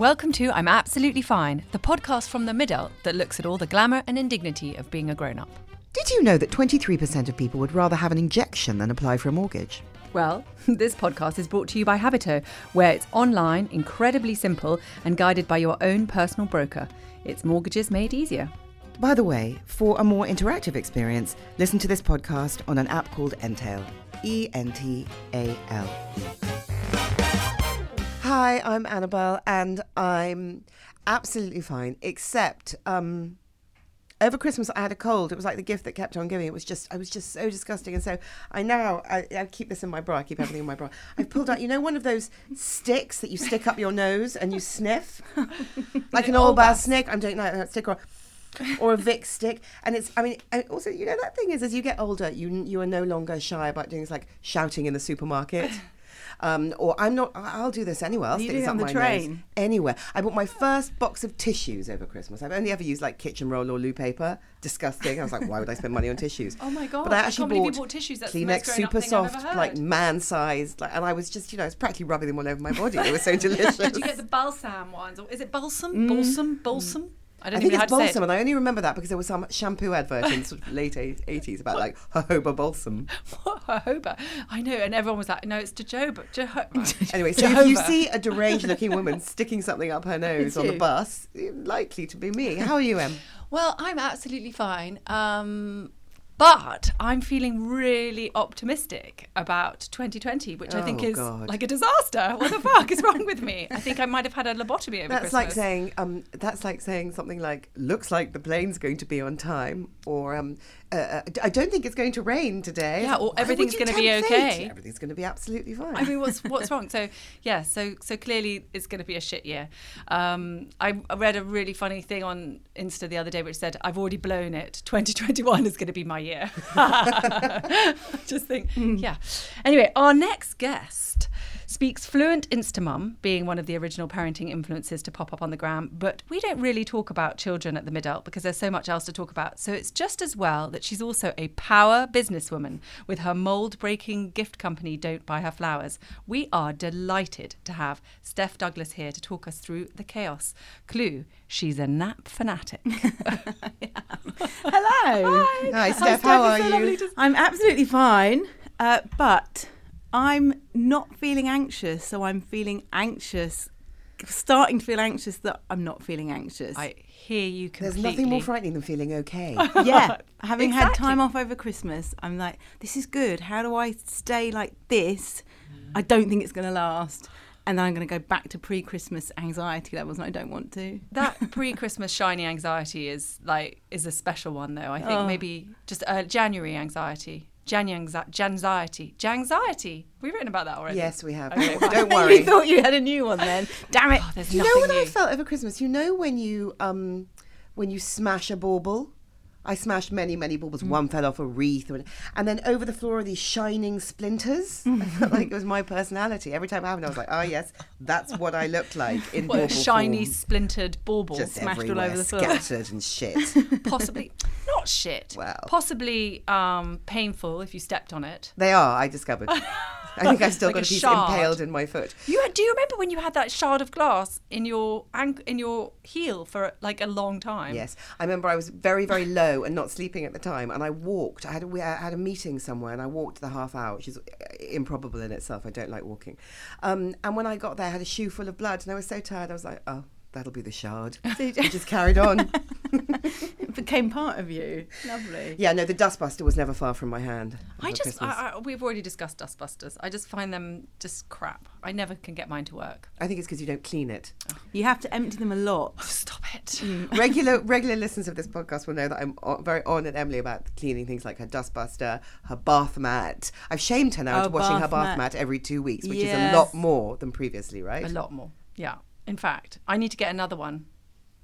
Welcome to I'm Absolutely Fine, the podcast from the middle that looks at all the glamour and indignity of being a grown up. Did you know that 23% of people would rather have an injection than apply for a mortgage? Well, this podcast is brought to you by Habito, where it's online, incredibly simple, and guided by your own personal broker. It's mortgages made easier. By the way, for a more interactive experience, listen to this podcast on an app called Entale. E N T A L E. Hi, I'm Annabel, and I'm absolutely fine, except um, over Christmas I had a cold. It was like the gift that kept on giving. It was just, I was just so disgusting. And so I now, I, I keep this in my bra. I keep everything in my bra. I've pulled out, you know, one of those sticks that you stick up your nose and you sniff, like an Olbas stick. I'm doing that stick or, or a Vicks stick. And it's, I mean, also, you know, that thing is, as you get older, you you are no longer shy about doing things like shouting in the supermarket. Um, or I'm not. I- I'll do this anywhere. I'll you stick this it up on the my nose train? anywhere. I bought my first box of tissues over Christmas. I've only ever used like kitchen roll or loo paper. Disgusting. I was like, why would I spend money on tissues? Oh my God, But I I actually can't bought, bought tissues. That's Kleenex super thing I've ever soft, like man sized, like, and I was just, you know, I was practically rubbing them all over my body. They were so delicious. Did you get the balsam ones? Or is it balsam? Balsam? Balsam? I don't I think it's how to say balsam, it. and I only remember that because there was some shampoo advert in sort of late eighties about like jojoba balsam. What jojoba. I know, and everyone was like, no, it's jojoba. Jojoba. Anyway, so if you see a deranged-looking woman sticking something up her nose on the bus, likely to be me. How are you, Em? Well, I'm absolutely fine. Um, but I'm feeling really optimistic about 2020, which I think Oh, is God. like a disaster. What the fuck is wrong with me? I think I might have had a lobotomy over That's Christmas. like saying um, that's like saying something like looks like the plane's going to be on time, or um, uh, uh, I don't think it's going to rain today. Yeah, or everything's gonna be tempt fate? okay. Everything's going to be absolutely fine. I mean, what's what's wrong? So yeah, so so clearly it's going to be a shit year. Um, I, I read a really funny thing on Insta the other day which said, "I've already blown it. 2021 is going to be my year." Just think, yeah. Anyway, our next guest speaks fluent Instamum, being one of the original parenting influences to pop up on the gram. But we don't really talk about children at the mid middle because there's so much else to talk about. So it's just as well that she's also a power businesswoman with her mold breaking gift company, Don't Buy Her Flowers. We are delighted to have Steph Douglas here to talk us through the chaos. Clue, she's a nap fanatic. Hello. Hi, Hi, Steph. How are it's so you? to- I'm absolutely fine, uh, but I'm not feeling anxious. So I'm feeling anxious, starting to feel anxious that I'm not feeling anxious. I hear you completely. There's nothing more frightening than feeling okay. yeah, having had time off over Christmas, I'm like, this is good. How do I stay like this? I don't think it's going to last. And then I'm going to go back to pre Christmas anxiety levels, and I don't want to. that pre-Christmas shiny anxiety is like is a special one though. I think Oh. maybe just uh, January anxiety, January anxiety, Janxiety. We've written about that already. yes, we have. Okay, Don't worry. you thought you had a new one then. Damn it. Oh, you know what I felt over Christmas? You know when you um when you smash a bauble? I smashed many, many baubles. Mm. One fell off a wreath, or, and then over the floor are these shining splinters. I felt like it was my personality. Every time it happened, I was like, "Oh yes, that's what I looked like in What shiny form. splintered bauble just smashed all over the floor. scattered and shit." possibly not shit. Well. possibly um, painful if you stepped on it. they are. I discovered. I think I've still Like got a piece shard. impaled in my foot. You do you remember when you had that shard of glass in your ank- in your heel for like a long time? Yes, I remember I was very, very low and not sleeping at the time, and I walked. I had a, we had a meeting somewhere, and I walked the half hour, which is uh, improbable in itself. I don't like walking. Um, and when I got there, I had a shoe full of blood, and I was so tired. I was like, "Oh, that'll be the shard." So you I just carried on. it became part of you. Lovely. yeah, no, the dustbuster was never far from my hand. I just, I, I, we've already discussed dustbusters. I just find them just crap. I never can get mine to work. I think it's because you don't clean it. You have to empty them a lot. Stop it. regular regular listeners of this podcast will know that I'm very on at Emilie about cleaning things like her dustbuster, her bath mat. I've shamed her now Oh, into washing her bath bath mat. mat every two weeks, which is a lot more than previously, right? A lot more. Yeah. In fact, I need to get another one.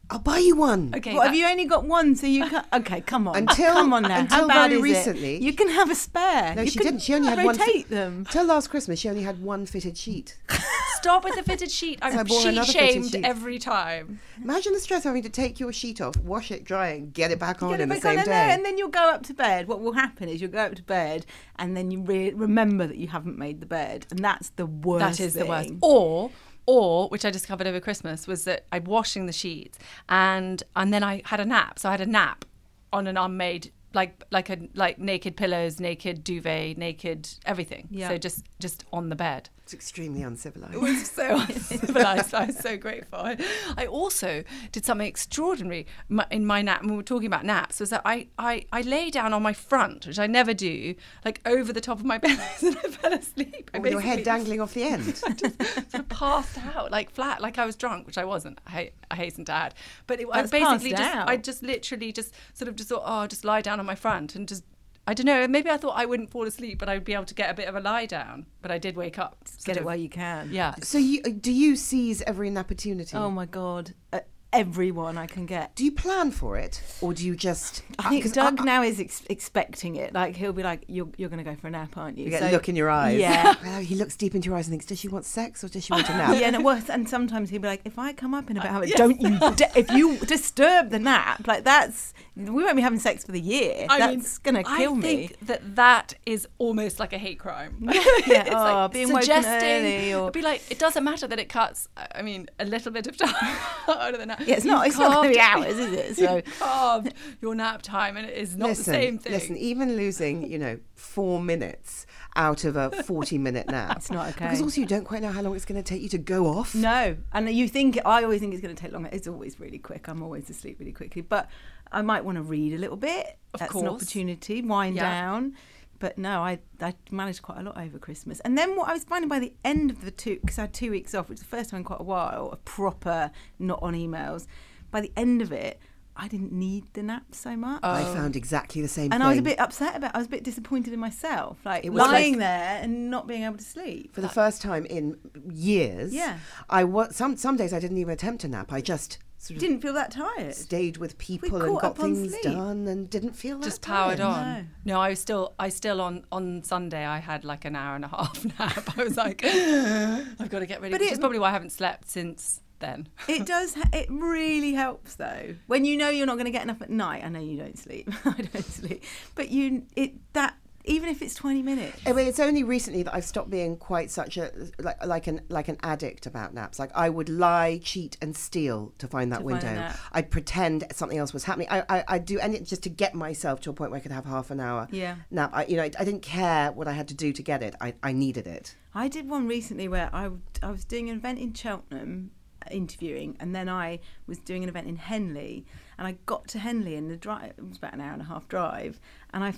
I'll buy you one. Okay. What, that- have you only got one, so you can Okay, come on. Until- come on now. until How bad very is recently- it? You can have a spare. No, You she can didn't. She only had one. rotate them. Till last Christmas, she only had one fitted sheet. Stop with the fitted sheet. I I'm bought sheet another fitted shamed sheet. every time. Imagine the stress of having to take your sheet off, wash it dry, and get it back on Get it in the same on, day. and, then- and then you'll go up to bed. What will happen is you'll go up to bed, and then you re- remember that you haven't made the bed, and that's the worst. That is the worst. Or Or, which I discovered over Christmas, was that I'm washing the sheets and and then I had a nap. So I had a nap on an unmade like like a like naked pillows, naked duvet, naked everything. Yeah. So just just on the bed. It's extremely uncivilized. It was so uncivilized. I was so grateful. I, I also did something extraordinary my, in my nap. When we were talking about naps, was that I, I I lay down on my front, which I never do, like over the top of my pillows, and I fell asleep. I With your head dangling off the end. I just sort of passed out, like flat, like I was drunk, which I wasn't. I, I hasten to add, but it, I basically just, out. I just literally just sort of just thought, oh, just lie down on my front and just. I don't know. Maybe I thought I wouldn't fall asleep, but I'd be able to get a bit of a lie down. But I did wake up. Get sort it of- while you can. Yeah. so you do you seize every opportunity? Oh my god, uh, everyone I can get. do you plan for it, or do you just? I think 'cause Doug I- now is ex- expecting it. Like he'll be like, "You're you're going to go for a nap, aren't you?" You get So- a look in your eyes. Yeah. Well, he looks deep into your eyes and thinks, does she want sex or does she want a nap? yeah, and, it was, and sometimes he'll be like, "If I come up in about, how don't you? di- if you disturb the nap, like that's we won't be having sex for the year. I mean, that's gonna kill I me." think that that is almost like a hate crime. Yeah, It's oh, like being woken suggesting. early or- It'd be like it doesn't matter that it cuts. I mean, a little bit of time out of the nap. Yeah, it's not. You've It's not going to be hours, is it? So carved your nap time, and it is not listen, the same thing. listen. Even losing, you know, four minutes out of a forty-minute nap, It's not okay. Because also, you don't quite know how long it's going to take you to go off. No, and you think I always think it's going to take longer. It's always really quick. I'm always asleep really quickly, but I might want to read a little bit. Of That's an course. opportunity. Wind Yeah. down. But no, I I managed quite a lot over Christmas. And then what I was finding by the end of the two, because I had two weeks off, which was the first time in quite a while, a proper not on emails. By the end of it, I didn't need the nap so much. I oh. found exactly the same and thing. I was a bit upset about. I was a bit disappointed in myself, like It was lying like- there and not being able to sleep. for the first time in years. Yeah. I was some some days I didn't even attempt a nap. I just sort of Didn't feel that tired. stayed with people and got things sleep. done and didn't feel that just powered tired. on. No. I was still, I still on on Sunday. I had like an hour and a half nap. I was like, I've got to get ready. But which it- is probably why I haven't slept since then. It does. It really helps though. When you know you're not going to get enough at night. I know you don't sleep. I don't sleep. But you, it that even if it's 20 minutes. I mean, it's only recently that I've stopped being quite such a like like an like an addict about naps. Like I would lie, cheat, and steal to find that To window. nap. I'd pretend something else was happening. I I I'd do anything just to get myself to a point where I could have half an hour Yeah. nap. I you know I, I didn't care what I had to do to get it. I I needed it. I did one recently where I I was doing an event in Cheltenham interviewing and then I was doing an event in Henley and I got to Henley and the drive it was about an hour and a half drive and I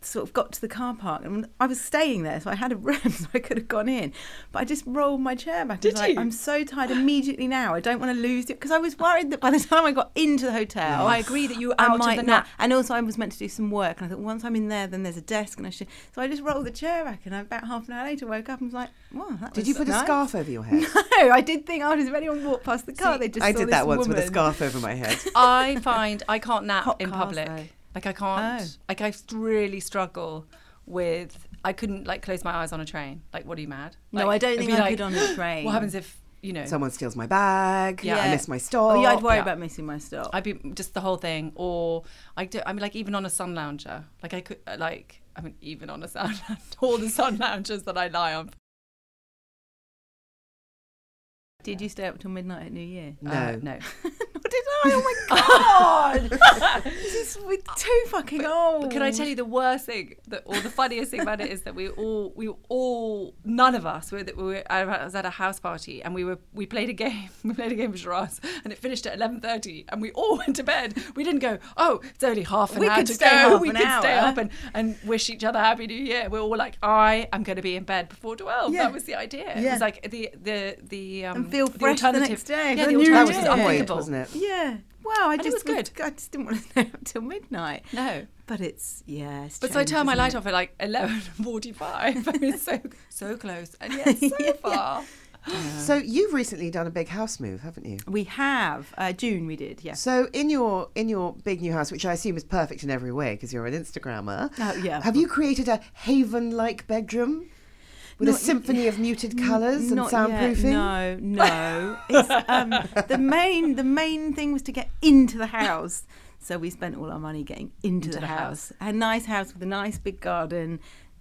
sort of got to the car park and I was staying there so I had a room so I could have gone in but I just rolled my chair back. I Did was like, you? I'm so tired immediately now I don't want to lose it because I was worried that by the time I got into the hotel Oh, I agree that you were I out of the nap. And also, I was meant to do some work, and I thought once I'm in there, then there's a desk, and I should. So I just rolled the chair back, and about half an hour later, woke up and was like, "Wow, that Did was you put nice. a scarf over your head? No, I did think, oh, does anyone walk past the car? See, they just I saw did this that once with a scarf over my head. I find I can't nap Hot in cars, public. though. Like I can't. Oh. Like I really struggle with. I couldn't like close my eyes on a train. Like, what are you mad? No, I don't it'd think I like, could on a train. What happens if you know? Someone steals my bag. Yeah. I miss my stop. Oh, yeah, I'd worry Yeah. about missing my stop. I'd be just the whole thing, or I do. I mean, like even on a sun lounger, like I could, uh, like I mean, even on a sun, all the sun loungers that I lie on. Did you stay up till midnight at New Year? No. Uh, no. What did I? Oh my god! this is we're too fucking old. But can I tell you the worst thing, that, or the funniest thing about it is that we all, we all, none of us, were, we were, I was at a house party and we were, we played a game, we played a game of charades, and it finished at eleven thirty, and we all went to bed. We didn't go, oh, it's only half an We hour could to stay go. half we an could stay hour." up and, and wish each other happy New Year. We're all like, I am going to be in bed before twelve. Yeah. That was the idea. It Yeah. was like the the the um, And feel the fresh the alternative. next day Yeah, the the new That alternative was is the point, unthinkable. wasn't it? Yeah. Wow, I And it just was good. I just didn't want to stay up till midnight. No. But it's yeah. It's But so I changed, turned my light it? off at like eleven forty-five. I mean, so so close, and yet so Yeah. far. So you've recently done a big house move, haven't you? We have uh, June. We did. Yes. So in your in your big new house, which I assume is perfect in every way because you're an Instagrammer, Oh, yeah. have you created a haven-like bedroom with Not a symphony of muted colours and Not yet, soundproofing? No, no. it's, um, the main the main thing was to get into the house. So we spent all our money getting into, the, the house. A nice house with a nice big garden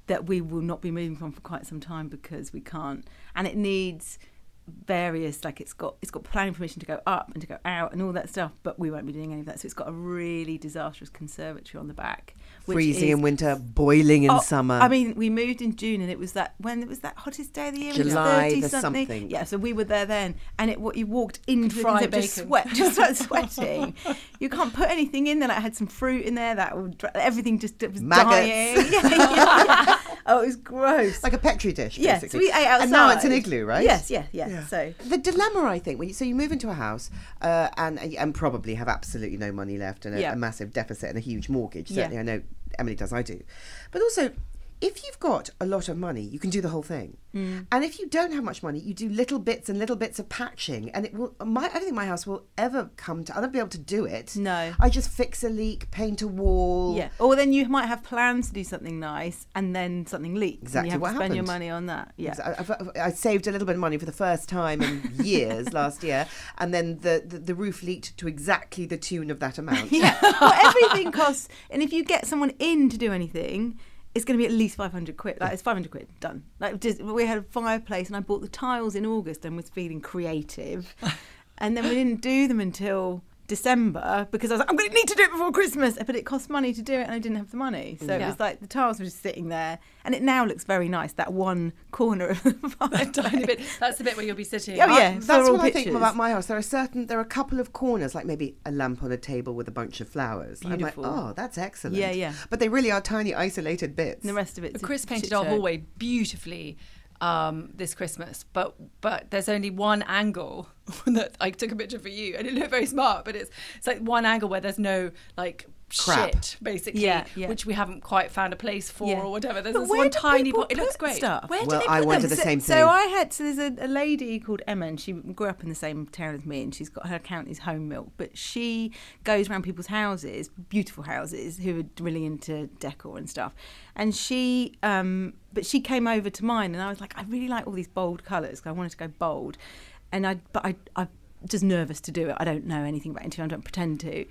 that we will not be moving from for quite some time because we can't. And it needs various like it's got it's got planning permission to go up and to go out and all that stuff but we won't be doing any of that so it's got a really disastrous conservatory on the back which Freezing is- in winter, boiling in Oh, summer. I mean, we moved in June, and it was that when it was that hottest day of the year. July 30 the something. something. Yeah, so we were there then, and it what you walked into Fry the conservatory, just sweat, just started sweating. you can't put anything in there. Like, I had some fruit in there that would, everything just it was Maggots. dying. Yeah, yeah, yeah. Oh, it was gross. like a petri dish, yeah, so basically. we ate outside. And now it's an igloo, right? Yes, yeah, yeah. Yeah. So The dilemma, I think, when you, so you move into a house uh, and and probably have absolutely no money left and a, Yeah. a massive deficit and a huge mortgage. Yeah. Certainly, I know Emilie does. I do, but also. If you've got a lot of money, you can do the whole thing. Mm. And if you don't have much money, you do little bits and little bits of patching. And it will. My, I don't think my house will ever come to. I'll never be able to do it. No. I just fix a leak, paint a wall. yeah, or then you might have plans to do something nice, and then something leaks. and Exactly you have what to spend your money on that. Yeah. I, I've- I saved a little bit of money for the first time in years last year, and then the, the, the roof leaked to exactly the tune of that amount. Yeah. well, everything costs, and if you get someone in to do anything, it's going to be at least 500 quid. Like, it's 500 quid, done. Like, just, we had a fireplace, and I bought the tiles in August and was feeling creative. and then we didn't do them until December because I was like, I'm going to need to do it before Christmas. But it cost money to do it, and I didn't have the money. So it was like the tiles were just sitting there. And it now looks very nice, that one corner of the a fireplace. tiny bit. That's the bit where you'll be sitting. Oh, yeah. I- that's all what I think about my house. There are certain, there are a couple of corners, like maybe a lamp on a table with a bunch of flowers. Beautiful. I'm like, oh, that's excellent. Yeah, yeah. But they really are tiny, isolated bits. And the rest of it. Chris painted our hallway beautifully um, this Christmas, but but there's only one angle that I took a picture for you, and it looked very smart. But it's it's like one angle where there's no like Crap. shit basically, Yeah, yeah. which we haven't quite found a place for Yeah. or whatever. There's But this one tiny. people it looks great. stuff? Where do Well, they I put wanted them? the so, same thing. So. I had so there's a, a lady called Emma, and she grew up in the same town as me, and she's got her account is Home Milk, but she goes around people's houses, beautiful houses, who are really into decor and stuff, and she. um but she came over to mine, and I was like, I really like all these bold colours because I wanted to go bold, and I but I I just nervous to do it. I don't know anything about interior. I don't pretend to.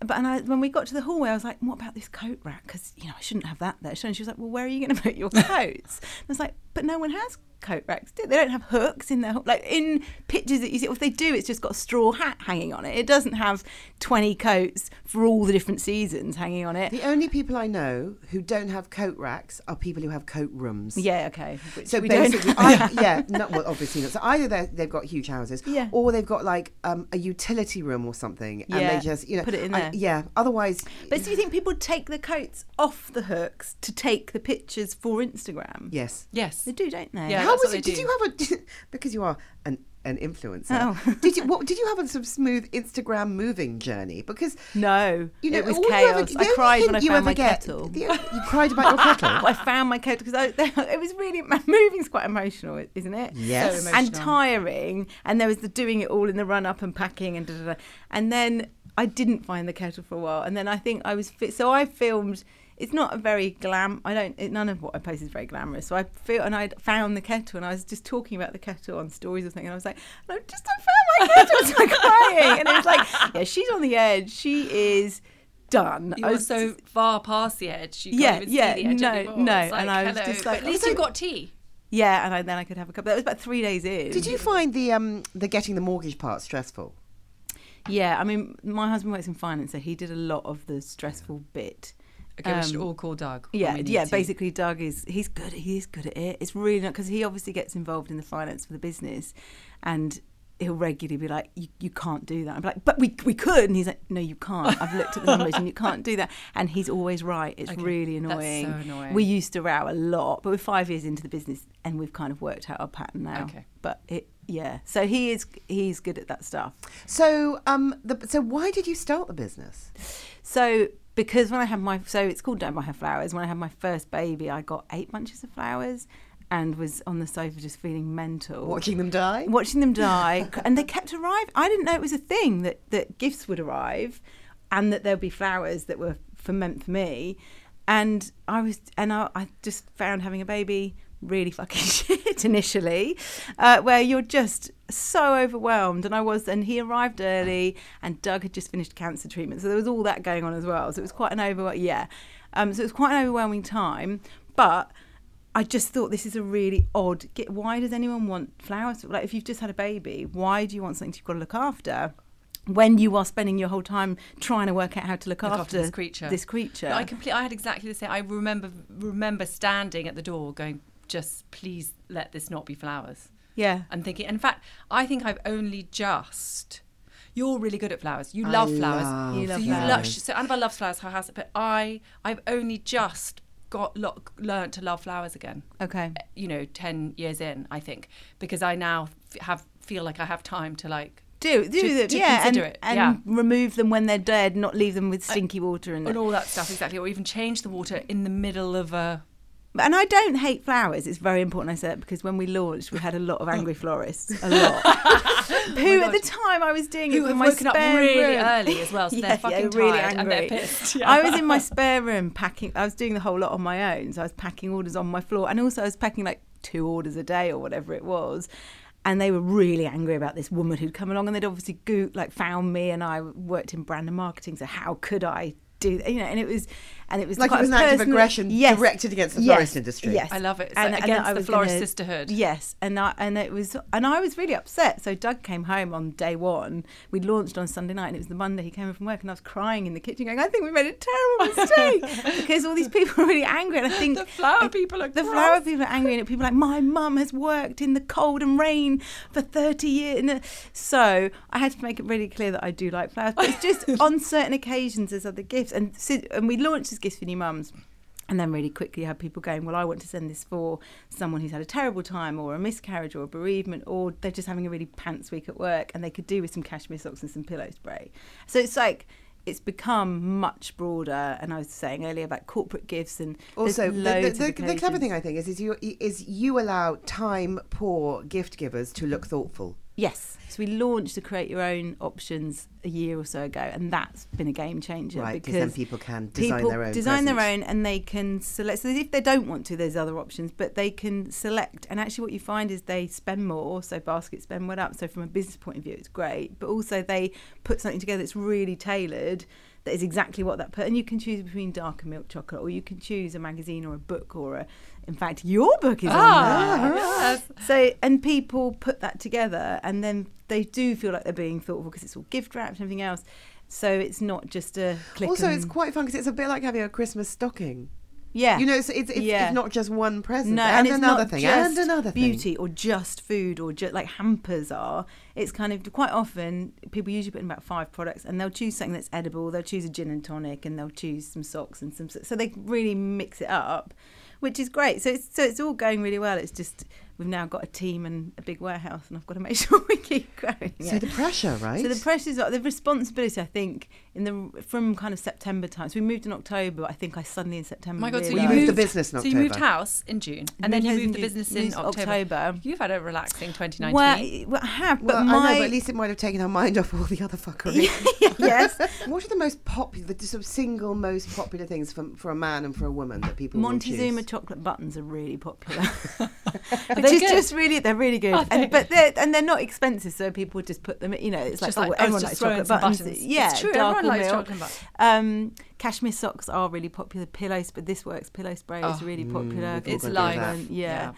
But and I, when we got to the hallway, I was like, "What about this coat rack? Because you know I shouldn't have that there." And she was like, "Well, where are you going to put your coats?" and I was like, "But no one has coat racks. Do they? they don't have hooks in their like in pictures that you see. Or if they do, it's just got a straw hat hanging on it. It doesn't have twenty coats for all the different seasons hanging on it. The only people I know who don't have coat racks are people who have coat rooms. Yeah, okay. Which So we don't basically. I, yeah, no, well, obviously not. So either they're- they've got huge houses, Yeah. or they've got like um, a utility room or something, and Yeah, they just you know put it in I- there. yeah. Otherwise, But do you think people take the coats off the hooks to take the pictures for Instagram? yes. Yes. They do, don't they? Yeah. How that's was what it? they Did do. you have a because you are an an influencer? Oh. did you what did you have a sort of smooth Instagram moving journey? Because No, you know it was all you ever- chaos. the I only cried when I you found ever my get- kettle. the only- you cried about your kettle. I found my kettle because it was really moving's quite emotional, isn't it? Yes. So and emotional. tiring. And there was the doing it all in the run up and packing and da, da, da. and then I didn't find the kettle for a while. And then I think I was fit. So I filmed. It's not a very glam. I don't. It, none of what I post is very glamorous. So I feel, and I found the kettle, and I was just talking about the kettle on stories or something. And I was like, I just I found my kettle. So I'm crying, and it was like, yeah, she's on the edge. She is done. I You're was so far past the edge. You can't Yeah, even yeah, see the edge no, anymore. no, like, and I was hello. just But like- at least you got tea. yeah, and I, then I could have a cup. That was about three days in. Did you find the um the getting the mortgage part stressful? Yeah, I mean, my husband works in finance, so he did a lot of the stressful bit. Okay, we should Um, all call Doug. Yeah, yeah. to. Basically, Doug is he's good. He is good at it. It's really not because he obviously gets involved in the finance for the business, and he'll regularly be like, "You, you can't do that." I'm like, "But we we could," and he's like, "No, you can't. I've looked at the numbers, and you can't do that." And he's always right. It's Okay, really that's so annoying. annoying. We used to row a lot, but we're five years into the business, and we've kind of worked out our pattern now. Okay. But it, yeah. So he is he's good at that stuff. So um the so why did you start the business? So because when I had my so it's called Don't Buy Her Flowers. When I had my first baby, I got eight bunches of flowers and was on the sofa just feeling mental. Watching them die. watching them die, and they kept arriving. I didn't know it was a thing that that gifts would arrive, and that there'd be flowers that were for meant for me. And I was, and I, I just found having a baby really fucking shit initially, uh, where you're just so overwhelmed. And I was, and he arrived early, and Doug had just finished cancer treatment, so there was all that going on as well. So it was quite an over, yeah. Um, so it was quite an overwhelming time, but I just thought this is a really odd. Get, why does anyone want flowers? Like, if you've just had a baby, why do you want something you've got to look after? When you are spending your whole time trying to work out how to look, Look after this creature. This creature. I complete. I had exactly the same. I remember remember standing at the door, going, "Just please let this not be flowers." yeah. And thinking. In fact, I think I've only just. You're really good at flowers. You I love flowers. love You love so you flowers. love. So Annabel loves flowers. Her it? but I I've only just got lo- learned to love flowers again. Okay. Eh, you know, ten years in, I think, because I now f- have feel like I have time to like Do do To- them, to yeah, and, it, and yeah. remove them when they're dead, not leave them with stinky water and and all that stuff exactly, or even change the water in the middle of a. And I don't hate flowers. It's very important I say that because when we launched, we had a lot of angry florists, a lot. Oh who at the time I was doing it Who in have my woken up really room. early as well, so Yeah, they're fucking yeah, really tired and they're pissed. Yeah. I was in my spare room packing. I was doing the whole lot on my own, so I was packing orders on my floor, and also I was packing like two orders a day or whatever it was. And they were really angry about this woman who'd come along, and they'd obviously go, like found me, and I worked in brand and marketing, so how could I do that? You know, and it was, and it was Like it was a an act of aggression Yes. directed against the Yes. florist industry. Yes, I love it. It's And- like and against I the florist gonna- sisterhood. Yes, and I, and it was, and I was really upset. So Doug came home on day one. We launched on Sunday night, and it was the Monday he came home from work, and I was crying in the kitchen, going, "I think we made a terrible mistake because all these people are really angry." And I think The flower people are the cross. flower people are angry, and people are like, "My mum has worked in the cold and rain for thirty years." And, uh, So I had to make it really clear that I do like flowers, but it's just on certain occasions as other gifts. And and we launched as gifts for new mums. And then really quickly had people going, well, I want to send this for someone who's had a terrible time or a miscarriage or a bereavement or they're just having a really pants week at work and they could do with some cashmere socks and some pillow spray. So it's like, it's become much broader. And I was saying earlier about corporate gifts and Also, the, the, the, the clever thing I think is, is you is you allow time poor gift givers to look thoughtful. Yes. So we launched the create your own options a year or so ago, and that's been a game changer Right, 'cause because then people can design people their own design their own, and they can select. So if they don't want to, there's other options, but they can select. And actually, what you find is they spend more. So baskets spend went up. So from a business point of view, it's great. But also they put something together that's really tailored. That is exactly what that put, and you can choose between dark and milk chocolate, or you can choose a magazine or a book, or a. In fact, your book is on Ah, there. yes. So, and people put that together, and then they do feel like they're being thoughtful because it's all gift wrapped and everything else. So it's not just a click. Also, it's quite fun because it's a bit like having a Christmas stocking. Yeah, You know, it's it's, it's, Yeah. it's not just one present no, and, it's another not thing and another beauty or just food or just like hampers are. It's kind of quite often people usually put in about five products, and they'll choose something that's edible. They'll choose a gin and tonic, and they'll choose some socks and some. So they really mix it up, which is great. So it's so it's all going really well. It's just we've now got a team and a big warehouse, and I've got to make sure we keep growing. So it. the pressure, right? So the pressures, are- the responsibility, I think, in the from kind of September time. So we moved in October. but I think I suddenly in September. Oh my God! So you you moved moved the business in So you moved house in June, and then you Moved moved the house in business in October. October. You've had a relaxing 2019. Well, well, I have, but well, my I know, but at least it might have taken our mind off all the other fuckery. yes, what are the most popular, the sort of single most popular things for, for a man and for a woman that people will Montezuma choose? chocolate buttons are really popular. Which is good? just really they're really good, they? and but they're and they're not expensive, so people just put them. You know, it's like, Just like, oh, everyone likes chocolate buttons. buttons. Yeah, It's true, everyone likes milk. chocolate buttons. Um, cashmere socks are really popular. Pillows, but this works. Pillow spray is Oh, really mm, popular. all It's got to do like that. yeah.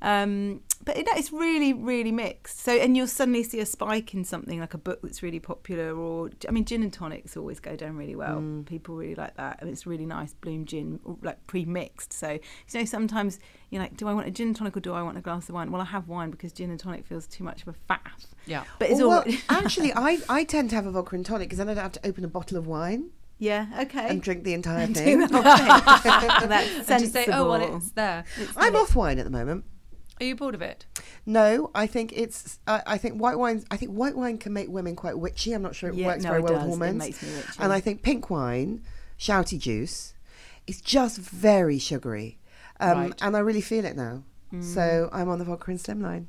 Um, but it, it's really, really mixed. So, and you'll suddenly see a spike in something like a book that's really popular, or I mean, gin and tonics always go down really well. Mm. People really like that, and it's really nice bloom gin, like pre-mixed. So, you know, sometimes you're like, do I want a gin and tonic or do I want a glass of wine? Well, I have wine because gin and tonic feels too much of a faff. Yeah. But it's Oh, all well, actually, I, I tend to have a vodka and tonic because then I don't have to open a bottle of wine yeah, okay. and drink the entire thing. the whole thing. That's And just say, oh well, it's there. I'm off wine at the moment. Are you bored of it? No, I think it's. I I think white wine. I think white wine can make women quite witchy. I'm not sure it Yeah, works no, very it well does. with It hormones. makes me witchy. And I think pink wine, shouty juice, is just very sugary, um, Right. and I really feel it now. Mm. So I'm on the vodka and slimline.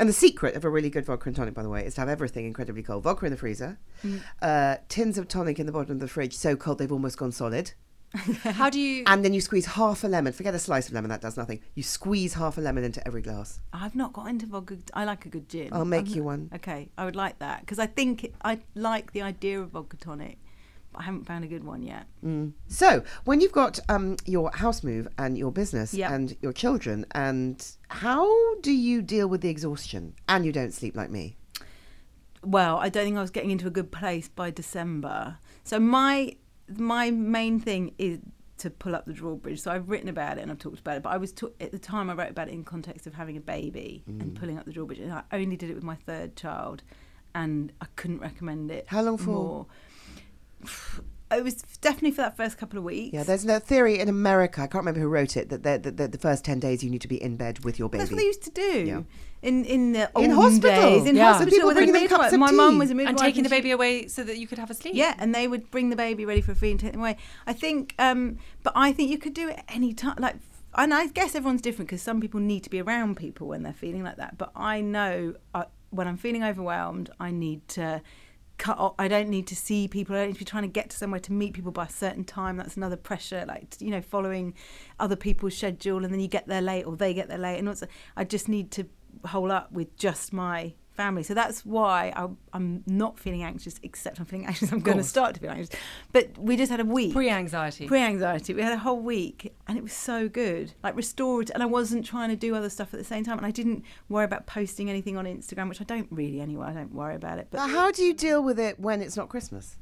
And the secret of a really good vodka and tonic, by the way, is to have everything incredibly cold. Vodka in the freezer, Mm. uh, tins of tonic in the bottom of the fridge, so cold they've almost gone solid. How do you? And then you squeeze half a lemon. Forget a slice of lemon, that does nothing. You squeeze half a lemon into every glass. I've not got into vodka. I like a good gin. I'll make I'm you not- one. Okay, I would like that because I think I like the idea of vodka tonic. but I haven't found a good one yet. Mm. So, when you've got um, your house move and your business Yeah. and your children, and how do you deal with the exhaustion? And you don't sleep like me. well, I don't think I was getting into a good place by December. So my my main thing is to pull up the drawbridge. So I've written about it and I've talked about it, but I was ta- at the time I wrote about it in context of having a baby and mm. pulling up the drawbridge, and I only did it with my third child, and I couldn't recommend it. How long for? More. It was definitely for that first couple of weeks. Yeah, there's no theory in America. I can't remember who wrote it that the, the, the, the first ten days you need to be in bed with your baby. That's what they used to do Yeah. in in the In olden hospital. days. In Yeah. hospital, People with bringing them cups of My tea. mum was a midwife and taking the she- baby away so that you could have a sleep. Yeah, and they would bring the baby ready for a feed and take them away. I think, um, but I think you could do it any time. Like, and I guess everyone's different because some people need to be around people when they're feeling like that. But I know uh, when I'm feeling overwhelmed, I need to cut off. I don't need to see people. I don't need to be trying to get to somewhere to meet people by a certain time. That's another pressure, like you know, following other people's schedule, and then you get there late or they get there late. And also, I just need to hole up with just my family. So that's why I, I'm not feeling anxious. Except I'm feeling anxious. I'm going to start to feel anxious. But we just had a week. Pre-anxiety. Pre-anxiety. We had a whole week, and it was so good, like restored. And I wasn't trying to do other stuff at the same time, and I didn't worry about posting anything on Instagram, which I don't really anyway. I don't worry about it. But But how do you deal with it when it's not Christmas?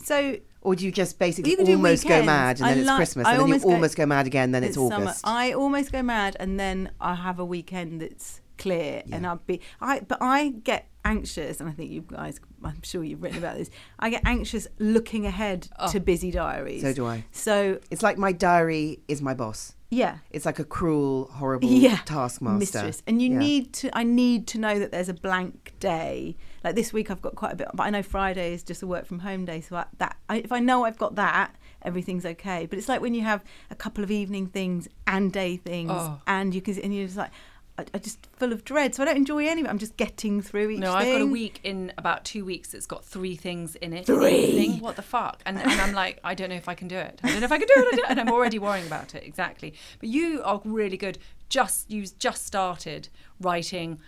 so Or do you just basically You can almost go mad and I then it's like- Christmas I and then you almost go- go mad again, then it's, summer. August? I almost go mad, and then I have a weekend that's clear, and I'll be. I but I get anxious, and I think you guys. I'm sure you've written about this. I get anxious looking ahead Oh. to busy diaries. So do I. So It's like my diary is my boss. yeah, It's like a cruel, horrible yeah, taskmaster. mistress, and you Yeah. need to. I need to know that there's a blank day. Like this week, I've got quite a bit, but I know Friday is just a work from home day. So I, that I, if I know I've got that, everything's okay. But it's like when you have a couple of evening things and day things, Oh. and you can, and you're just like. I, I just full of dread, so I don't enjoy any of it. I'm just getting through each No, thing. I've got a week in about two weeks that's got three things in it. Three? Thing. What the fuck? And, and I'm like, I don't know if I can do it. I don't know if I can do it. and I'm already worrying about it. Exactly. But you are really good. Just you just started writing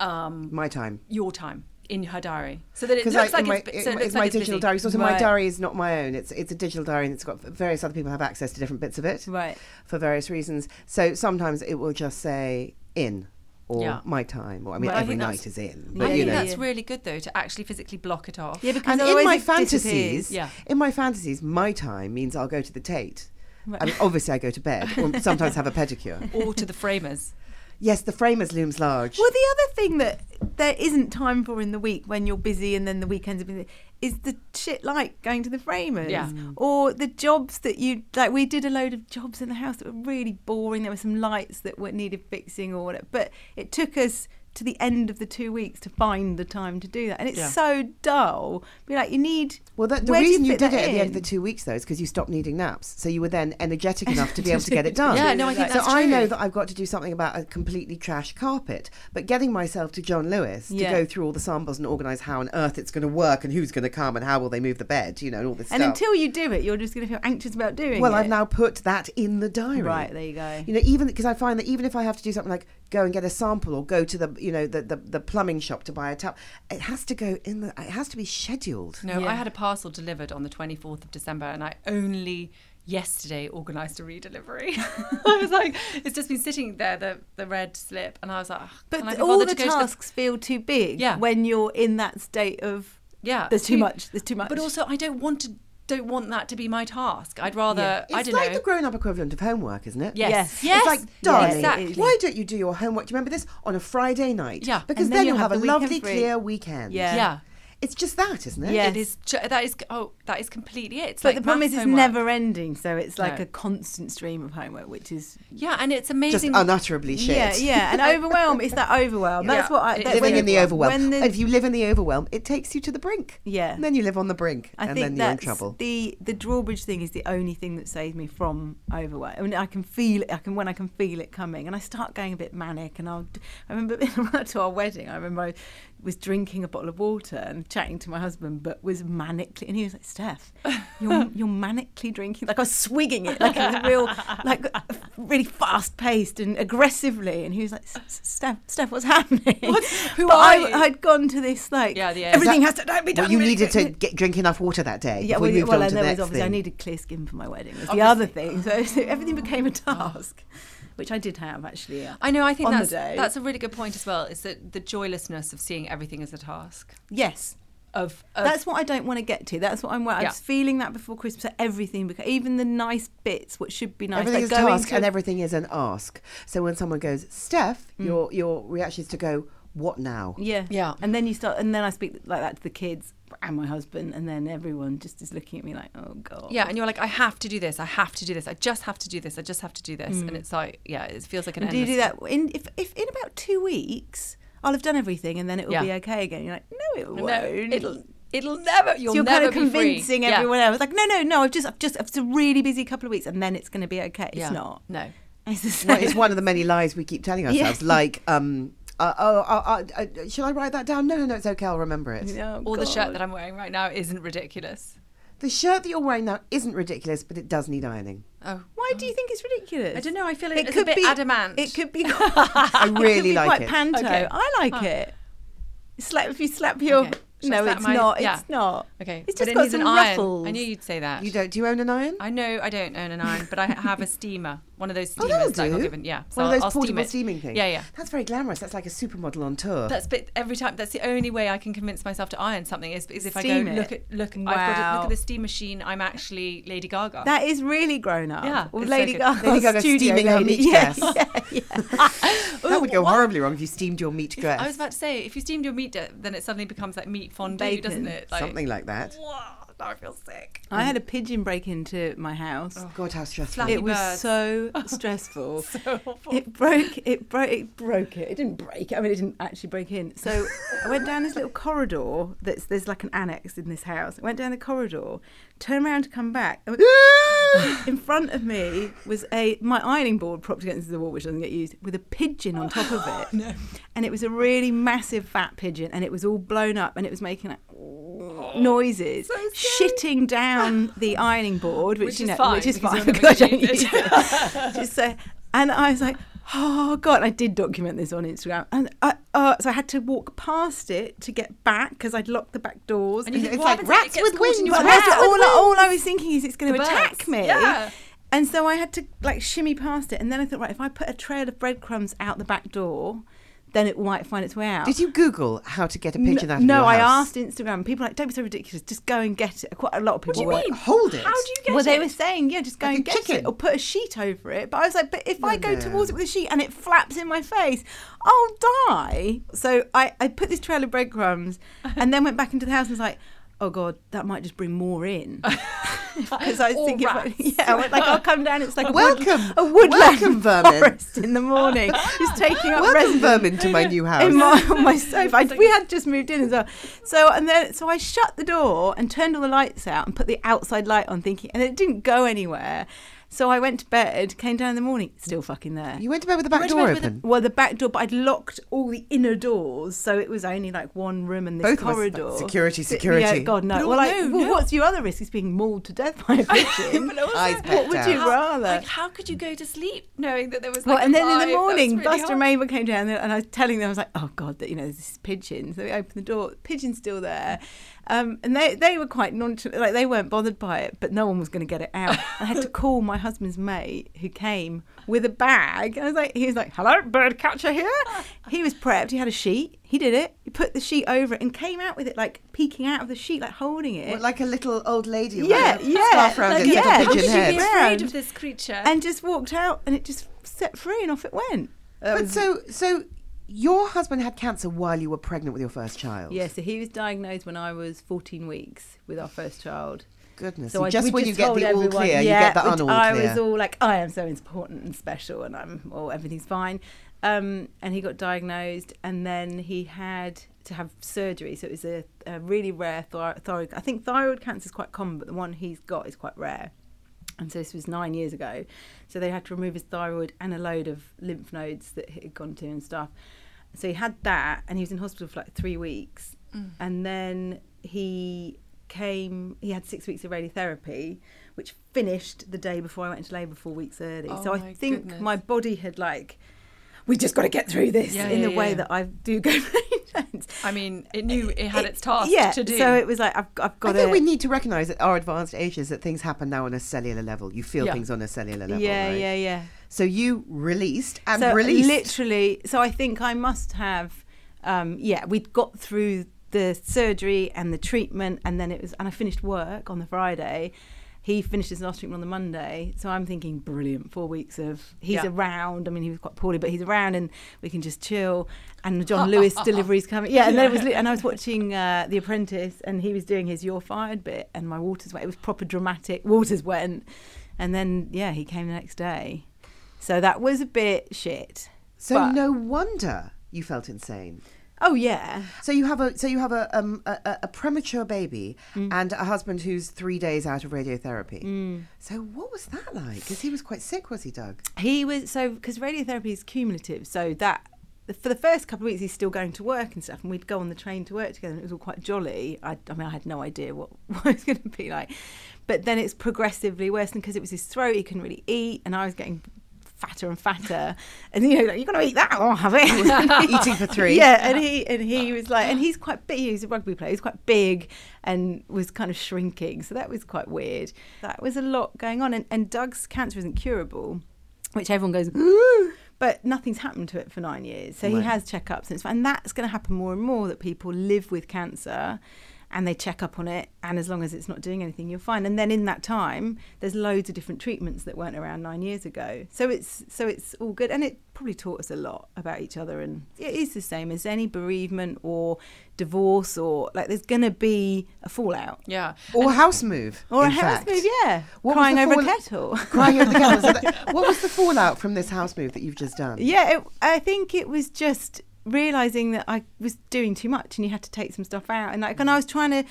um, My time. your time in her diary, so that it looks like, like my, it's, so it- it looks it's like my it's digital busy. diary. So my diary is not my own. It's it's a digital diary and it's got various other people have access to different bits of it Right. for various reasons. So sometimes it will just say in or Yeah. my time. Or I mean, But every think night is in. Yeah, But I you think know. that's really good though to actually physically block it off. Yeah, because and in my fantasies. Yeah. in my fantasies, my time means I'll go to the Tate. Right. I mean, obviously, I go to bed, or sometimes have a pedicure. or to the framers. Yes, the framers looms large. Well, the other thing that there isn't time for in the week when you're busy and then the weekends are busy is the shit like going to the framers Yeah. or the jobs that you like. We did a load of jobs in the house that were really boring. There were some lights that were needed fixing or whatever, but it took us to the end of the two weeks to find the time to do that, and it's Yeah. so dull. Be like, you need. Well, that, the where do reason you, fit did that it at the end of the two weeks, though, is because you stopped needing naps. So you were then energetic enough to be able to get it done. Yeah, no, I think so that's I know that I've got to do something about a completely trash carpet. But getting myself to John Lewis Yeah. to go through all the samples and organise how on earth it's going to work and who's going to come and how will they move the bed, you know, and all this And stuff. until you do it, you're just going to feel anxious about doing well, it. Well, I've now put that in the diary. Right, there you go. You know, even because I find that even if I have to do something like go and get a sample or go to the you know the, the, the plumbing shop to buy a tap, it has to go in the. It has to be scheduled. No, Yeah. I had a parcel delivered on the 24th of December and I only yesterday organised a redelivery. I was like, it's just been sitting there, the, the red slip, and I was like, "Ugh, But can all the to go to tasks feel too big Yeah. when you're in that state of yeah, there's too much. There's too much. But also, I don't want to. Don't want that to be my task. I'd rather. Yeah. I It's don't like know. the grown-up equivalent of homework, isn't it? yes. Yes. Yes. It's like, Yeah, darling, exactly. why don't you do your homework? Do you remember this on a Friday night? Yeah. because then, then you'll you'll have, have a lovely, free. clear weekend. Yeah. yeah. It's just that, isn't it? Yeah. It is. ju- That is. Oh, that is completely it. It's but like the problem maths is it's homework. never ending, so it's like No. a constant stream of homework, which is Yeah, and it's just amazing. unutterably shit. yeah, yeah, and overwhelm. It's that overwhelm. That's Yeah. what I. It- That, Living in the overwhelm. When the, if you live in the overwhelm, it takes you to the brink. yeah, And then you live on the brink, I and think then you're in trouble. the the drawbridge thing is the only thing that saves me from overwhelm. I mean, I can feel it. I can when I can feel it coming, and I start going a bit manic. And I'll. I remember to our wedding. I remember I was drinking a bottle of water, and chatting to my husband, but was manically, and he was like, "Steph, you're you're manically drinking." Like I was swigging it, like it was real, like really fast paced and aggressively. And he was like, "S- "Steph, Steph, what's happening?" who but are I, you? I'd gone to this like, Yeah, the- everything Is has to don't be done. Well, you really needed to get, drink enough water that day. Yeah, before well, you moved well on and to there the was next obviously I needed clear skin for my wedding. Was the other thing, so, so everything became a oh. task, which I did have actually. I know. I think that's that's a really good point as well. Is that the joylessness of seeing everything as a task. Yes, Of, of That's what I don't want to get to. That's what I'm. I Yeah. was feeling that before Christmas. that Everything, beca- even the nice bits, what should be nice, Everything like is a task to- and everything is an ask. So when someone goes, Steph, Mm. your your reaction is to go, what now? yeah, Yeah. And then you start, and then I speak like that to the kids and my husband, and then everyone just is looking at me like, oh god. Yeah, and you're like, I have to do this. I have to do this. I just have to do this. I just have to do this. And it's like, yeah, it feels like an. And do you do that in if, if in about two weeks I'll have done everything, and then it will Yeah. be okay again? You're like, no, it won't. No, it'll it'll never. You'll so you're never kind of be free. convincing Yeah. everyone else, like, no, no, no. I've just, I've just, it's a really busy couple of weeks, and then it's going to be okay. It's Yeah. not. No. It's the same. Well, it's one of the many lies we keep telling Yeah. ourselves. Like, um, uh, oh, uh, uh, uh, shall I write that down? No, no, no, it's okay. I'll remember it. Oh, Or the shirt that I'm wearing right now isn't ridiculous. The shirt that you're wearing now isn't ridiculous, but it does need ironing. Oh, Why do you think it's ridiculous? I don't know. I feel like it's a bit adamant. It could be. I it really could be like quite it. panto. Okay. I like it. Slap if you slap your. Okay. Shall I No, it's my- not. yeah. It's not. Okay, It's but just it got needs an some iron. ruffles. I knew you'd say that. You don't? Do you own an iron? I know I don't own an iron, but I have a steamer, one of those Oh, steamers that'll that I got do. given. Yeah, so One of I'll- those I'll portable it. steaming things. Yeah, yeah. That's very glamorous. That's like a supermodel on tour. That's but every time that's the only way I can convince myself to iron something is, is if Steam I go it. look at look I've got to look at the steam machine. I'm actually Lady Gaga. That is really grown up. Yeah, Well, it's so Lady. Gaga. Lady Gaga steaming her meat dress. Yeah, yeah. that would go horribly wrong if you steamed your meat dress. I was about to say if you steamed your meat, d- then it suddenly becomes like meat fondue, Bacon. doesn't it? Like, Something like that. Whoa, now I feel sick. I had a pigeon break into my house. Oh, God, how stressful. Flappy it was birds. so oh, stressful. So awful. It broke. It broke. It broke it. It didn't break. it. I mean, it didn't actually break in. So I went down this little corridor. That's there's like an annex in this house. I went down the corridor, turned around to come back. and in front of me was a my ironing board propped against the wall, which doesn't get used, with a pigeon on top of it. And it was a really massive fat pigeon, and it was all blown up, and it was making like noises, shitting down the ironing board, which, Which you is know, fine, which is fine because I don't use use it. Just so, and I was like, oh god, I did document this on Instagram, and I, uh, so I had to walk past it to get back because I'd locked the back doors. And It's like happens if it rats with wings, But rats all, I- all I was thinking is it's going to attack me. Yeah. And so I had to like shimmy past it, and then I thought, right, if I put a trail of breadcrumbs out the back door, then it might find its way out. Did you Google how to get a pigeon out of no, your I asked Instagram. People were like, don't be so ridiculous. Just go and get it. Quite a lot of people What do you were. mean? Hold it. How do you get well, it? they were saying, yeah, just go Like and get chicken. it or put a sheet over it. But I was like, but if I go no. towards it with a sheet and it flaps in my face, I'll die. So I, I put this trail of breadcrumbs and then went back into the house and was like, oh God, that might just bring more in. Because I was Or thinking, rats. yeah, I went like I'll come down. It's like a, wood, Welcome. a woodland Welcome, vermin. forest in the morning, just taking up Welcome residence vermin to my new house. in my on my sofa. I, we had just moved in as well. So and then so I shut the door and turned all the lights out and put the outside light on, thinking, and it didn't go anywhere. So I went to bed, came down in the morning, still fucking there. you went to bed with the back door bed with a- open. well, the back door, but I'd locked all the inner doors, so it was only like one room and this Both of us- corridor. security, security. Yeah, God no. No, well, like, no, well, no. what's your other risk? Is being mauled to death by a pigeon. But also, Eyes what pecked would out. you how, rather? like, how could you go to sleep knowing that there was Well, and a then in the morning, really Buster hard. and Mabel came down and I was telling them, I was like, "Oh God, that you know, there's this pigeon." So we opened the door, the pigeon's still there, um, and they they were quite nonchalant, like they weren't bothered by it, but no one was going to get it out. I had to call my husband's mate, who came with a bag. I was like, he was like, "Hello, bird catcher here." He was prepped. He had a sheet. He did it. He put the sheet over it and came out with it, like peeking out of the sheet, like holding it. What, like a little old lady. with Yeah, a yeah, Scarf around like, it, yeah. little How could you head. be afraid of this creature. and just walked out, and it just set free, and off it went. That But was- so, so your husband had cancer while you were pregnant with your first child. Yeah, so he was diagnosed when I was 14 weeks with our first child. Goodness. So I- just when you get the all everyone- clear, you yeah, get the unall I clear. was all like, I am so important and special, and I'm, oh, everything's fine. Um, and he got diagnosed, and then he had to have surgery. So it was a, a really rare thyroid, thyroid. I think thyroid cancer is quite common, but the one he's got is quite rare. And so this was nine years ago. So they had to remove his thyroid and a load of lymph nodes that he had gone to and stuff. So he had that, and he was in hospital for like three weeks. Mm. and then he came. He had six weeks of radiotherapy, which finished the day before I went into labour, four weeks early. Oh so I think goodness. my body had like. We just got to get through this Yeah, in yeah, the way yeah. that I do go very intense. I mean, it knew it had It- its task yeah, to do. So it was like I've, I've I got think to. we need to recognise at our advanced ages that things happen now on a cellular level. You feel Yeah. things on a cellular level. yeah, right? yeah, yeah. So you released and so released. literally so i think i must have um yeah we'd got through the surgery and the treatment and then it was and i finished work on the friday he finished his last treatment on the monday so i'm thinking brilliant four weeks of he's Yeah. around i mean he was quite poorly but he's around and we can just chill and john lewis deliveries coming yeah and then it was and i was watching uh, the apprentice and he was doing his you're fired bit and my waters went it was proper dramatic waters went and then yeah he came the next day so that was a bit shit. so but- no wonder you felt insane. Oh yeah. So you have a so you have a um, a, a- premature baby Mm. and a husband who's three days out of radiotherapy. So what was that like? Because he was quite sick, was he, Doug? He was so because radiotherapy is cumulative. So that for the first couple of weeks he's still going to work and stuff, and we'd go on the train to work together, and it was all quite jolly. I, I mean, I had no idea what, what it was going to be like, but then it's progressively worse, and because it was his throat, he couldn't really eat, and I was getting fatter and fatter, and you know, like, you're going to eat that, I'll have it. Eating for three. Yeah, and he and he was like, and he's quite big. He's a rugby player. He's quite big and was kind of shrinking. So that was quite weird. That was a lot going on. And, and Doug's cancer isn't curable, which everyone goes, "Ooh," but nothing's happened to it for nine years. So he has checkups, and, and that's going to happen more and more. That people live with cancer. And they check up on it, and as long as it's not doing anything, you're fine. And then in that time, there's loads of different treatments that weren't around nine years ago. So it's so it's all good, and it probably taught us a lot about each other. And it is the same as any bereavement or divorce, or like there's going to be a fallout yeah. Or a house move. or a in house move. Yeah, What crying the over a fall- kettle. Crying over the kettle. So that- what was the fallout from this house move that you've just done? Yeah, it, I think it was just realizing that I was doing too much, and you had to take some stuff out, and like, and mm. I was trying to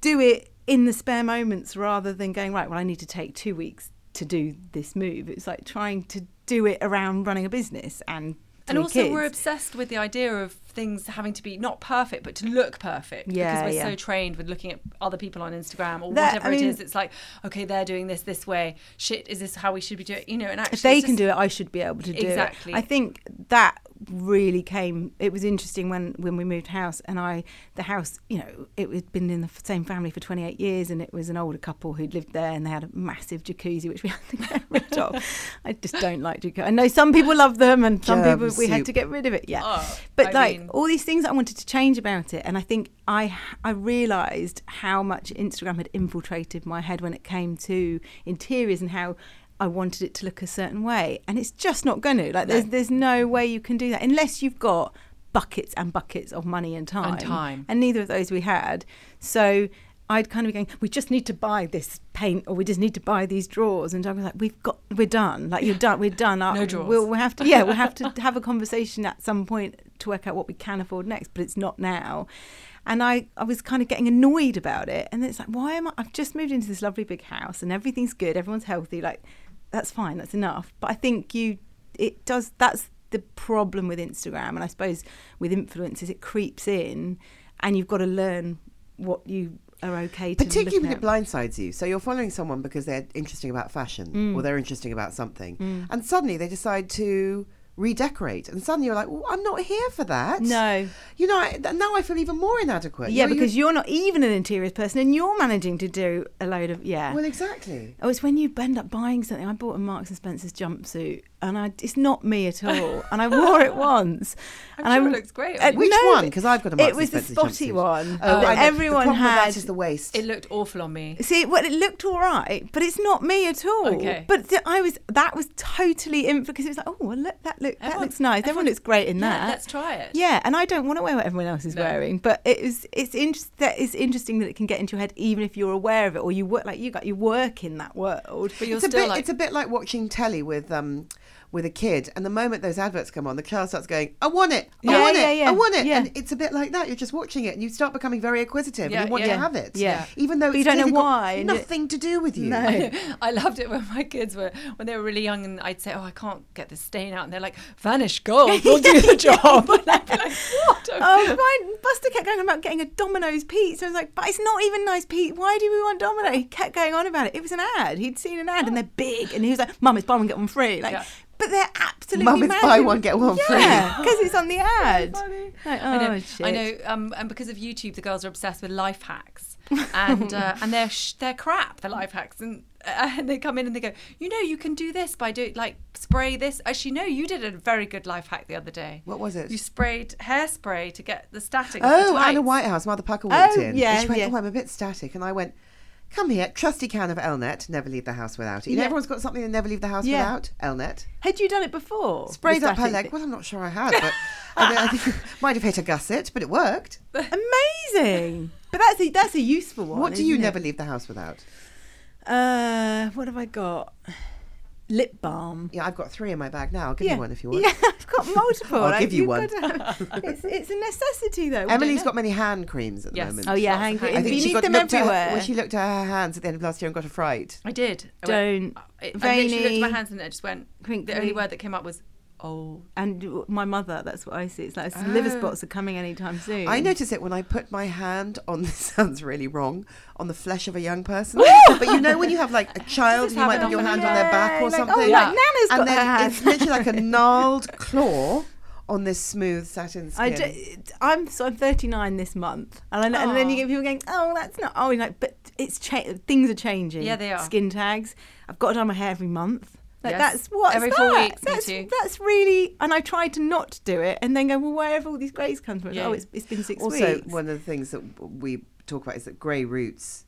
do it in the spare moments rather than going right. Well, I need to take two weeks to do this move. It's like trying to do it around running a business and. And also, kids. we're obsessed with the idea of things having to be not perfect, but to look perfect. Yeah, because we're yeah. so trained with looking at other people on Instagram or That- whatever I mean- is. It's like, okay, they're doing this this way. Shit, is this how we should be doing? You know, and actually, if they it's can do it, I should be able to do Exactly. it. Exactly. I think that really came. It was interesting when when we moved house, and I the house, you know, it had been in the same family for 28 years, and it was an older couple who'd lived there, and they had a massive jacuzzi which we had to get rid of. I just don't like jacuzzi. I know some people love them, and some Germ people we had to get rid of it. Yeah, Oh, but I like mean- all these things I wanted to change about it, and I think I I realised how much Instagram had infiltrated my head when it came to interiors and how I wanted it to look a certain way, and it's just not going to. Like, there's there's no way you can do that unless you've got buckets and buckets of money and time, And time. and neither of those we had. So. I'd kind of be going, we just need to buy this paint, or we just need to buy these drawers. And I was like, we've got, we're done. Like you're done, we're done. Uh, No drawers. We'll, we'll have to, yeah, we'll have to have a conversation at some point to work out what we can afford next, but it's not now. And I, I was kind of getting annoyed about it. And it's like, why am I? I've just moved into this lovely big house and everything's good, everyone's healthy. Like, that's fine, that's enough. But I think you, it does, that's the problem with Instagram. And I suppose with influencers, it creeps in and you've got to learn what you are okay to Particularly when it blindsides you. So you're following someone because they're interesting about fashion Mm. or they're interesting about something. And suddenly they decide to redecorate. And suddenly you're like, well, I'm not here for that. No. You know, I, now I feel even more inadequate. Yeah, You're- because you're not even an interiors person and you're managing to do a load of, yeah. Well, exactly. Oh, it's when you end up buying something. I bought a Marks and Spencer's jumpsuit, and I, it's not me at all. and I wore it once. I'm and sure I, it looks great. uh, Which no, one? Because I've got a Marks It was the spotty jumpsuit. one Oh, that everyone the problem had. With that is the waist. it looked awful on me. See, well, it looked all right, but it's not me at all. Okay. But th- I was that was totally in because it was like, oh, well, look, that look that looks nice. Everyone, everyone- looks great in Yeah, that. let's try it. Yeah, and I don't want to wear what everyone else is No. wearing, but it is it's interesting that it's interesting that it can get into your head even if you're aware of it or you work like you got you work in that world. But you're it's a still bit. like, it's a bit like watching telly with um with a kid, and the moment those adverts come on, the child starts going, "I want it, I Yeah, want yeah, it, yeah, I want it," and it's a bit like that. You're just watching it, and you start becoming very acquisitive, and you want to have it, Yeah. even though you don't know why, nothing to do with you. No. I loved it when my kids were when they were really young, and I'd say, "Oh, I can't get this stain out," and they're like, "Vanish gold will do the job." And I'd be like, "What? oh, right. Buster kept going about getting a Domino's pizza. I was like, but it's not even nice pizza. Why do we want Domino? He kept going on about it. It was an ad. He'd seen an ad and oh. they're big. And he was like, Mum, it's buy one, get one free. Like. But they're absolutely Mum, it's mad. buy one, get one free. Yeah, because it's on the ad. funny. Like, I know, oh, shit. I know, um, and because of YouTube, the girls are obsessed with life hacks, and uh, and they're sh- they're crap. The life hacks, and, uh, and they come in and they go, you know, you can do this by doing like spray this. Actually, no, you did a very good life hack the other day. What was it? You sprayed hairspray to get the static. off the Oh, Anna tights. Whitehouse, Mother Pukka walked Oh, in. yeah, and she went, yeah. oh, I'm a bit static. And I went, come here, trusty can of Elnett, never leave the house without it. You know, everyone's got something they never leave the house Yeah. wut Elnett. Had you done it before? Sprayed up her leg. Well, I'm not sure I had, but I, I think might have hit a gusset, but it worked. Amazing. But that's a, that's a useful one. what do you it? never leave the house without? Uh, what have I got? Lip balm. Yeah, I've got three in my bag now. I'll give you one if you want. Yeah, I've got multiple. I'll like, give you you've one. it's, it's a necessity, though. Emilie's Don't got many hand creams at the Yes. moment. Oh yeah, Lots of hang hand I cream. think You she need got them looked at her- everywhere. she looked at her hands at the end of last year and got a fright. I did. I Don't. I, I literally looked at my hands and I just went. Crinkly. The only word that came up was, "Oh." And my mother, that's what I see. It's like some liver Oh. spots are coming anytime soon. I notice it when I put my hand on. This sounds really wrong on the flesh of a young person. but you know when you have like a child, Just you might put your hand hand. on their back or like, oh, something. oh, like Nana's and got then her hand. it's literally like a gnarled claw on this smooth satin skin. I ju- I'm so I'm 39 this month, and, I, and then you get people going, "Oh, that's not." Oh, you're like, but it's cha- things are changing. Yeah, they are. Skin tags. I've got to dye my hair every month. Like Yes. that's what Every four weeks, me That's too. that's really. And I tried to not do it, and then go, "Well, where have all these greys come from?" Yeah. Oh, it's, it's been six also, weeks. one of the things that we talk about is that grey roots,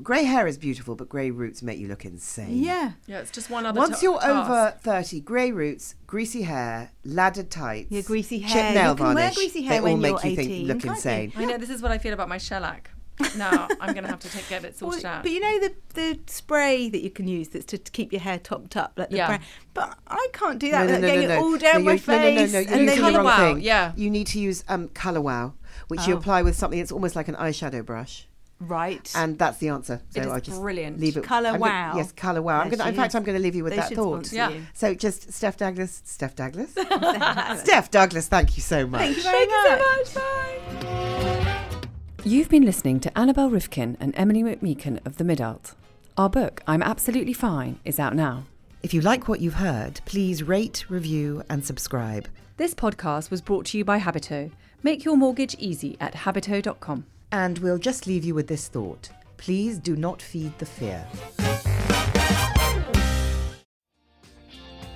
grey hair is beautiful, but grey roots make you look insane. yeah. Yeah, it's just one other. Once ta- you're task. over 30, grey roots, greasy hair, laddered tights, Yeah, greasy chip hair. nail You can wear varnish, greasy they hair all when make you're you think 18, look can't you? insane. I know this is what I feel about my shellac. Now I'm going to have to take, get it Well, sorted out. but you know the the spray that you can use that's to, to keep your hair topped up, like the Yeah. brown. But I can't do that. no, like no, getting no, it all down no, my face. No, no, no, no. You're and using then the Colour wrong Wow, thing. yeah. You need to use um, Colour Wow, which you Oh. apply with something that's almost like an eyeshadow brush. right. And that's the answer. So It is I just brilliant. leave it. Colour I'm gonna- Wow. yes, Colour Wow. I'm gonna, in fact, is. I'm going to leave you with They that thought. Yeah. you. So just Steph Douglas, Steph Douglas, Steph Douglas. Thank you so much. Thank you very much. Bye. You've been listening to Annabel Rivkin and Emilie McMeekan of The Midult. Our book, I'm Absolutely Fine, is out now. If you like what you've heard, please rate, review, and subscribe. This podcast was brought to you by Habito. Make your mortgage easy at habito.com. And we'll just leave you with this thought: please do not feed the fear.